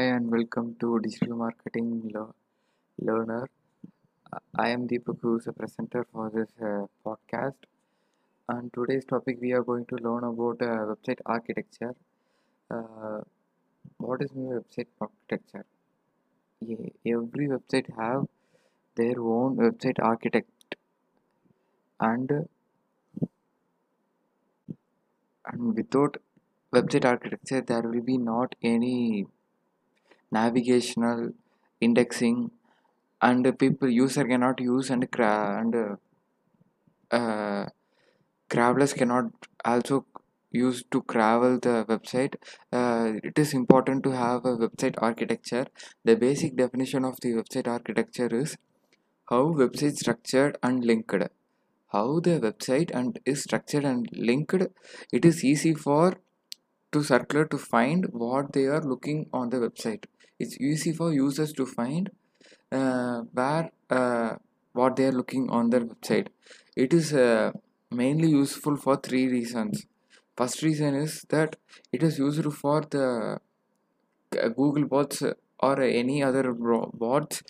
Hi and welcome to Digital Marketing Lear- Learner. I am Deepak, who is a presenter for this uh, podcast. And today's topic, we are going to learn about uh, website architecture. Uh, what is website architecture? Yeah, every website have their own website architect, and and without website architecture, there will be not any navigational indexing and people user cannot use and cra- and uh, travelers cannot also use to travel the website. Uh, it is important to have a website architecture. The basic definition of the website architecture is how website structured and linked. How the website and is structured and linked it is easy for to circular to find what they are looking on the website it's easy for users to find uh, where uh, what they are looking on their website. It is uh, mainly useful for three reasons. First reason is that it is used for the uh, google bots or any other bots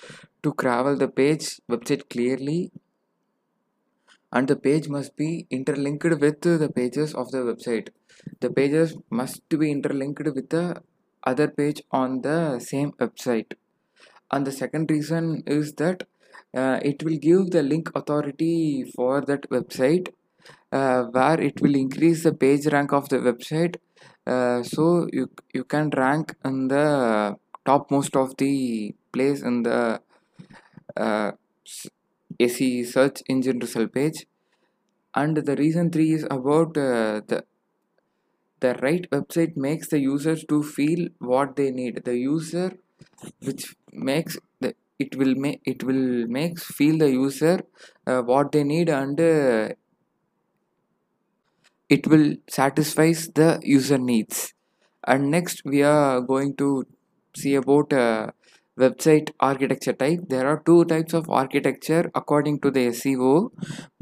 to travel the page website clearly. And the page must be interlinked with the pages of the website. The pages must be interlinked with the other page on the same website. And the second reason is that uh, it will give the link authority for that website uh, where it will increase the page rank of the website uh, so you you can rank in the topmost of the place in the uh, SE search engine result page. And the reason 3 is about uh, the the right website makes the users to feel what they need. The user which makes the it will make it will makes feel the user uh, what they need and uh, it will satisfies the user needs. And next we are going to see about uh, website architecture type. There are two types of architecture according to the seo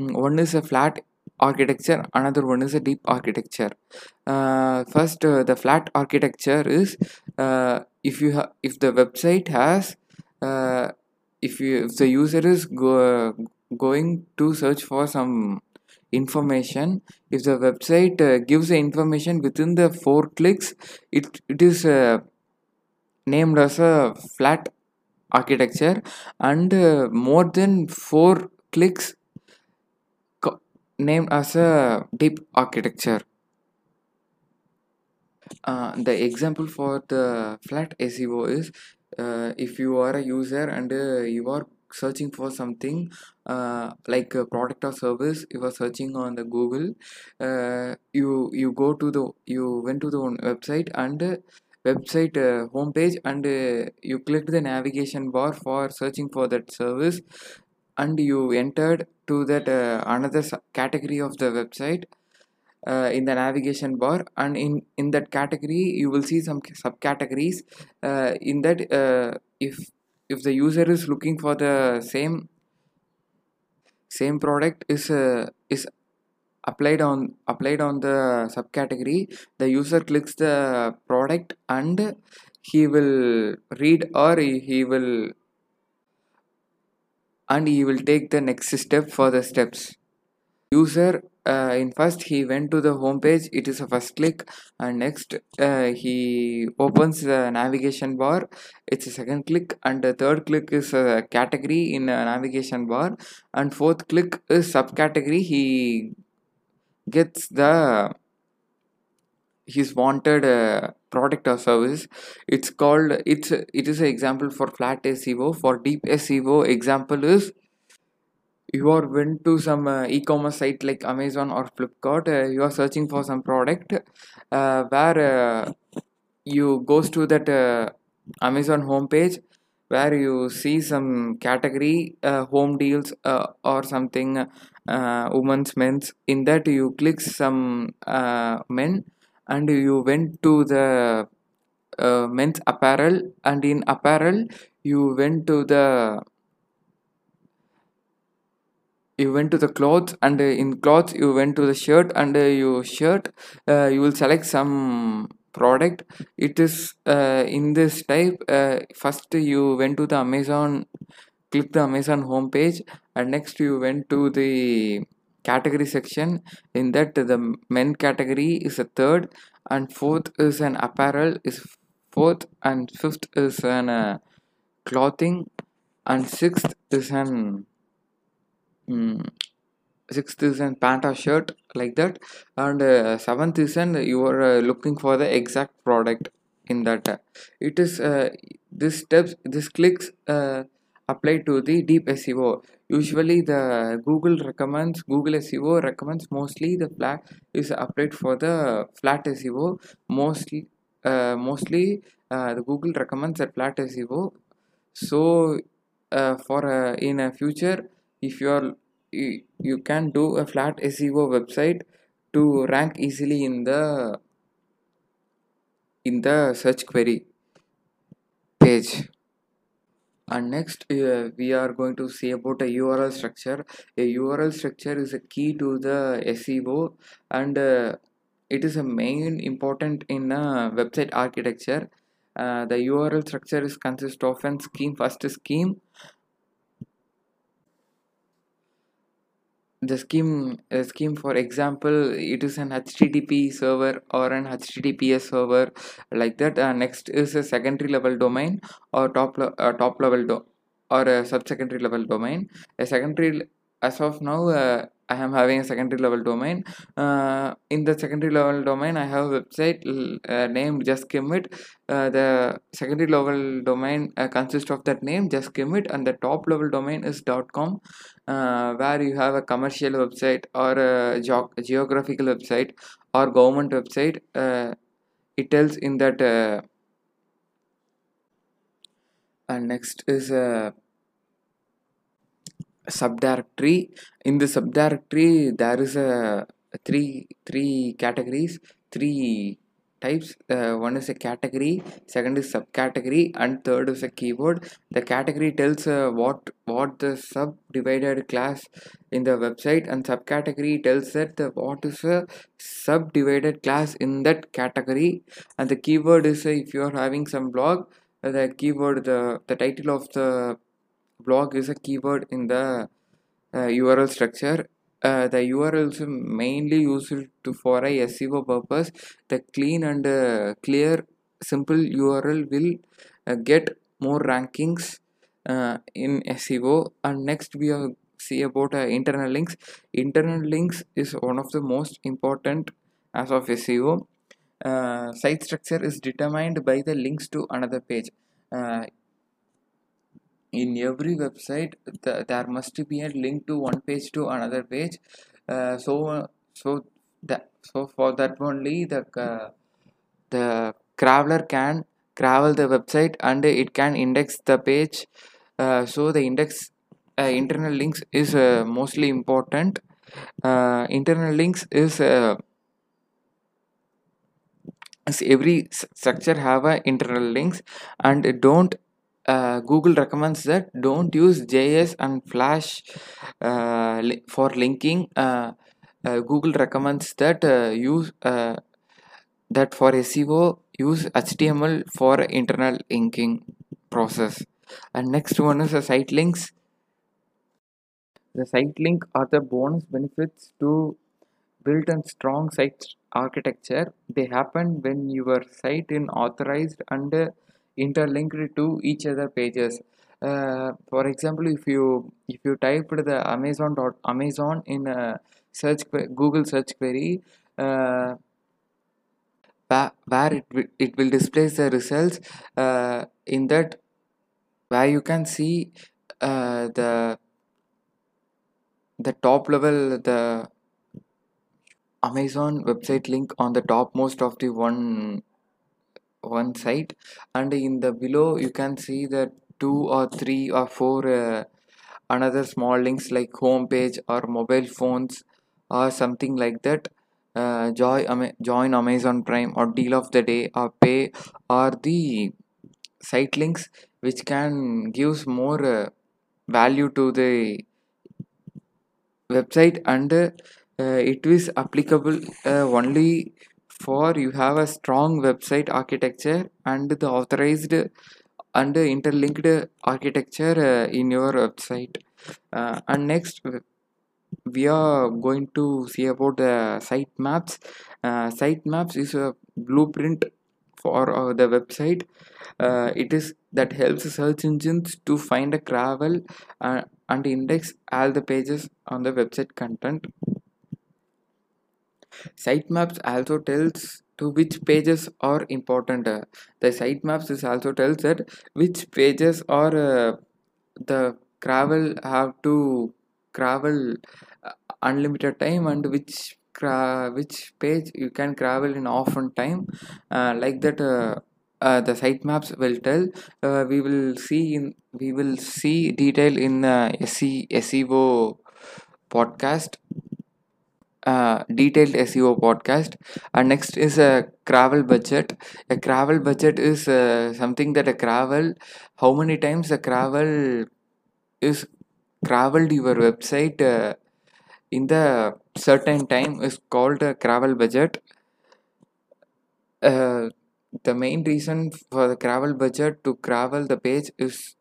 Mm, one is a flat architecture another one is a deep architecture. Uh, first uh, the flat architecture is uh, if you if the website has uh, if you if the user is go- going to search for some information if the website uh, gives the information within the four clicks it it is uh, named as a flat architecture. And more than four clicks named as a deep architecture. Uh, the example for the flat SEO is uh, if you are a user and uh, you are searching for something uh, like a product or service you are searching on the google uh, you you go to the you went to the website and uh, website uh, homepage and uh, you clicked the navigation bar for searching for that service and you entered to that uh, another category of the website uh, in the navigation bar. And in in that category you will see some subcategories uh, in that uh, if if the user is looking for the same same product is uh, is applied on applied on the subcategory the user clicks the product and he will read or he he will and he will take the next step for the steps. User uh, in first he went to the home page. It is a first click. And next uh, he opens the navigation bar. It's a second click. And the third click is a category in a navigation bar. And fourth click is subcategory. He gets the his wanted uh, product or service. It's called it's it is an example for flat seo for deep seo example is you are went to some uh, e-commerce site like amazon or flipkart uh, you are searching for some product uh, where uh, you goes to that uh, amazon homepage where you see some category home deals or something women's men's. In that you click some men and you went to the uh, men's apparel and in apparel you went to the you went to the clothes and in clothes you went to the shirt and uh, you shirt uh, you will select some product. It is uh, in this type uh, first you went to the amazon click the amazon homepage and next you went to the category section. In that the men category is a third and fourth is an apparel is fourth and fifth is an uh, clothing and sixth is an mm, sixth is an pant or shirt like that. And uh, seventh is an you are uh, looking for the exact product in that. It is uh, this steps this clicks uh, apply to the deep seo usually the google recommends google seo recommends mostly the flat is applied for the flat seo mostly uh, mostly uh, the google recommends a flat seo so uh, for uh, in a future if you are you, you can do a flat seo website to rank easily in the in the search query page and next uh, we are going to see about a url structure. A url structure is a key to the seo and uh, it is a main important in uh, website architecture. Uh, the url structure is consist of an scheme first scheme the scheme a scheme for example it is an http server or an https server like that. Uh, next is a secondary level domain or top uh, top level do- or a sub-secondary level domain. A secondary as of now uh, i am having a secondary level domain. Uh, in the secondary level domain i have a website uh, named just commit uh, the secondary level domain uh, consists of that name just commit and the top level domain is. com uh, where you have a commercial website or a geo- geographical website or government website. It tells in that and next is a subdirectory. In the subdirectory there is a three three categories three types. Uh, one is a category second is subcategory and third is a keyword the category tells uh, what what the subdivided class in the website and subcategory tells that the, what is a subdivided class in that category. And the keyword is uh, if you are having some blog uh, the keyword the the title of the blog is a keyword in the uh, url structure. Uh, the url is mainly used to for a seo purpose. The clean and uh, clear simple url will uh, get more rankings uh, in seo and next we are see about uh, internal links. Internal links is one of the most important as of seo uh, site structure is determined by the links to another page. Uh, in every website the, there must be a link to one page to another page. Uh, so so that so for that only the uh, the crawler can crawl the website and it can index the page. Uh, so the index uh, internal links is uh, mostly important. Uh, internal links is every structure have a internal links and don't uh, google recommends that don't use js and flash uh, li- for linking uh, uh, google recommends that uh, use that for seo use html for internal linking process. And next one is the site links. The site link are the bonus benefits to build a strong site architecture. They happen when your site is authorized uh, interlinked to each other pages. Uh, for example if you if you typed the amazon dot amazon in a search google search query uh, where, it, wi- it will display the results uh, in that where you can see uh, the the top level the amazon website link on the topmost of the one one site and in the below you can see the two or three or four uh, another small links like home page or mobile phones or something like that. Uh, joy, Ama- join amazon prime or deal of the day or pay or the site links which can gives more uh, value to the website and uh, it is applicable uh, only for you have a strong website architecture and the authorized and interlinked architecture uh, in your website. Uh, and next we are going to see about the site maps. Uh, site maps is a blueprint for uh, the website. Uh, it is that helps search engines to find a travel uh, and index all the pages on the website content sitemaps also tells to which pages are important. The sitemaps is also tells that which pages are uh, the travel have to travel uh, unlimited time and which which page you can travel in often time. Uh, like that uh, uh, the sitemaps will tell uh, we will see in we will see detail in uh, SE, SEO podcast detailed SEO podcast. And next is a travel budget. A travel budget is uh, something that a travel, how many times a travel is traveled your website uh, in the certain time is called a travel budget. Uh, the main reason for the travel budget to travel the page is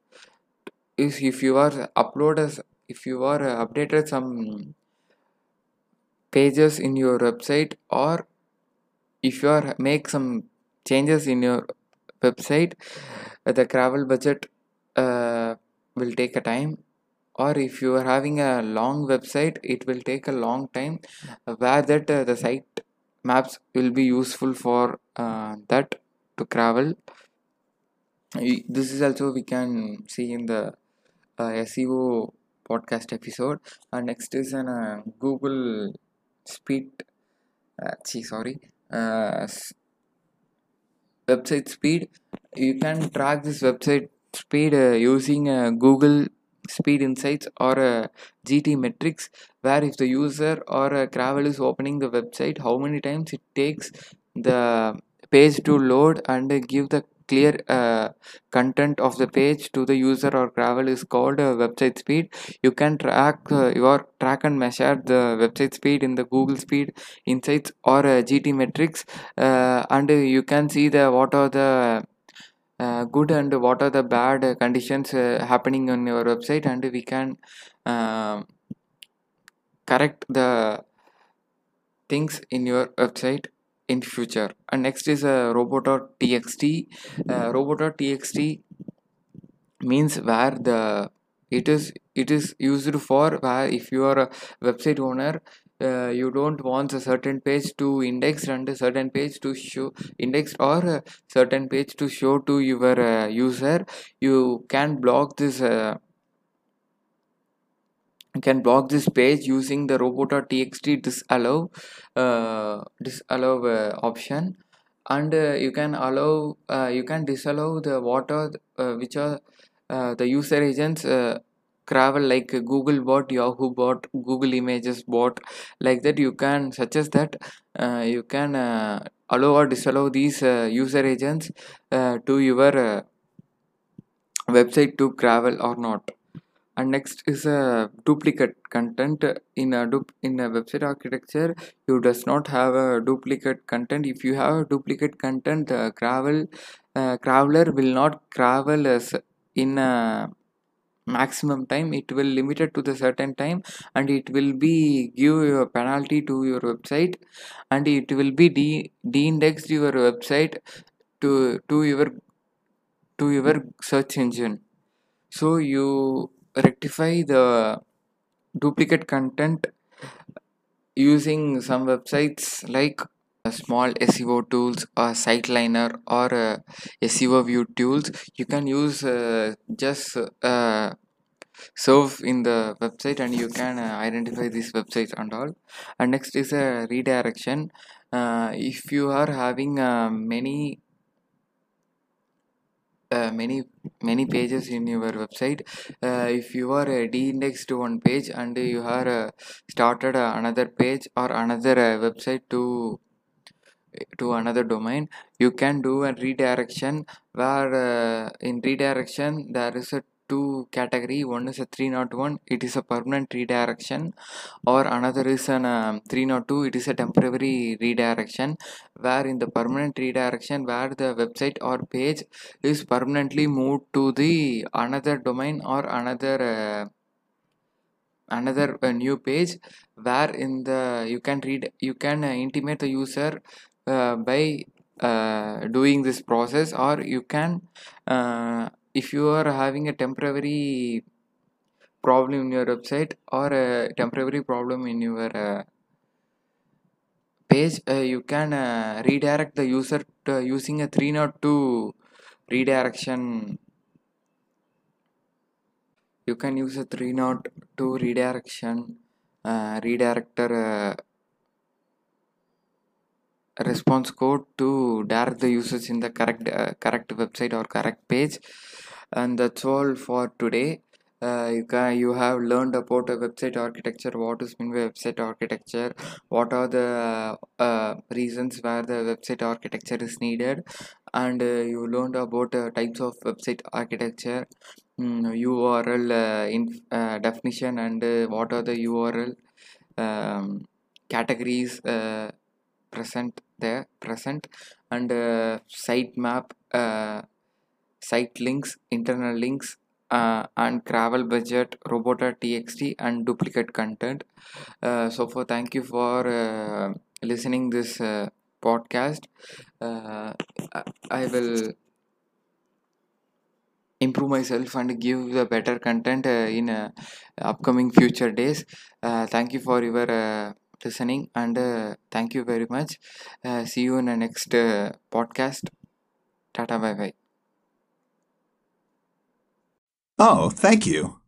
is if you are upload as if you are uh, updated some pages in your website or if you are make some changes in your website the travel budget uh, will take a time. Or if you are having a long website it will take a long time uh, where that uh, the site maps will be useful for uh, that to travel. This is also we can see in the uh, SEO podcast episode. Uh, next is an uh, Google speed uh, gee, sorry uh, website speed. You can track this website speed uh, using uh, google speed insights or uh, GTmetrix where if the user or a travel is opening the website how many times it takes the page to load and uh, give the clear uh, content of the page to the user or travel is called uh, website speed. You can track uh, your track and measure the website speed in the google speed insights or uh, GTmetrix uh, and you can see the what are the uh, good and what are the bad uh, conditions uh, happening on your website and we can um correct the things in your website in future. And next is uh, robot.txt uh, robot.txt means where the it is it is used for where if you are a website owner uh, you don't want a certain page to index and a certain page to show indexed or a certain page to show to your uh, user. You can block this uh, you can block this page using the robot.txt disallow uh, disallow uh, option. And uh, you can allow uh, you can disallow the what are uh, which are uh, the user agents travel like google bot yahoo bot google images bot like that. You can such as that you can allow or disallow these user agents to your website to travel or not and next is a duplicate content in a dup- in a website architecture. You does not have a duplicate content. If you have a duplicate content the travel uh, traveler will not travel as in a maximum time. It will limit it to the certain time and it will be give a penalty to your website and it will be de de-indexed your website to to your to your search engine. So you rectify the duplicate content using some websites like uh, small SEO tools or Siteliner or uh, SEO view tools. You can use uh, just uh, serve in the website and you can uh, identify these websites and all. And next is a redirection. Uh, if you are having uh, many uh, many many pages in your website. Uh, if you are uh, de-indexed one page and you are uh, started uh, another page or another uh, website to to another domain you can do a redirection where in redirection there is a two category. One is a 301 it is a permanent redirection. Or another is an um, 302 it is a temporary redirection. Where in the permanent redirection where the website or page is permanently moved to the another domain or another uh, another uh, new page. Where in the you can read you can uh, intimate the user uh, by uh, doing this process. Or you can uh, if you are having a temporary problem in your website or a temporary problem in your uh, page uh, you can uh, redirect the user to, using a 302 redirection. You can use a 302 redirection uh, redirector uh, response code to direct the users in the correct uh, correct website or correct page and that's all for today. Uh, you can you have learned about a website architecture. What is mean by website architecture? What are the uh, reasons where the website architecture is needed? And uh, you learned about uh, types of website architecture. Mm, url uh, in uh, definition and what are the url um, categories present there present. And sitemap site links internal links uh, and crawl budget robot.txt and duplicate content. Uh, so for thank you for uh, listening this uh, podcast. Uh, I- will improve myself and give the better content uh, in upcoming future days. Thank you for your listening and thank you very much. See you in the next podcast. Tata bye bye Oh, thank you.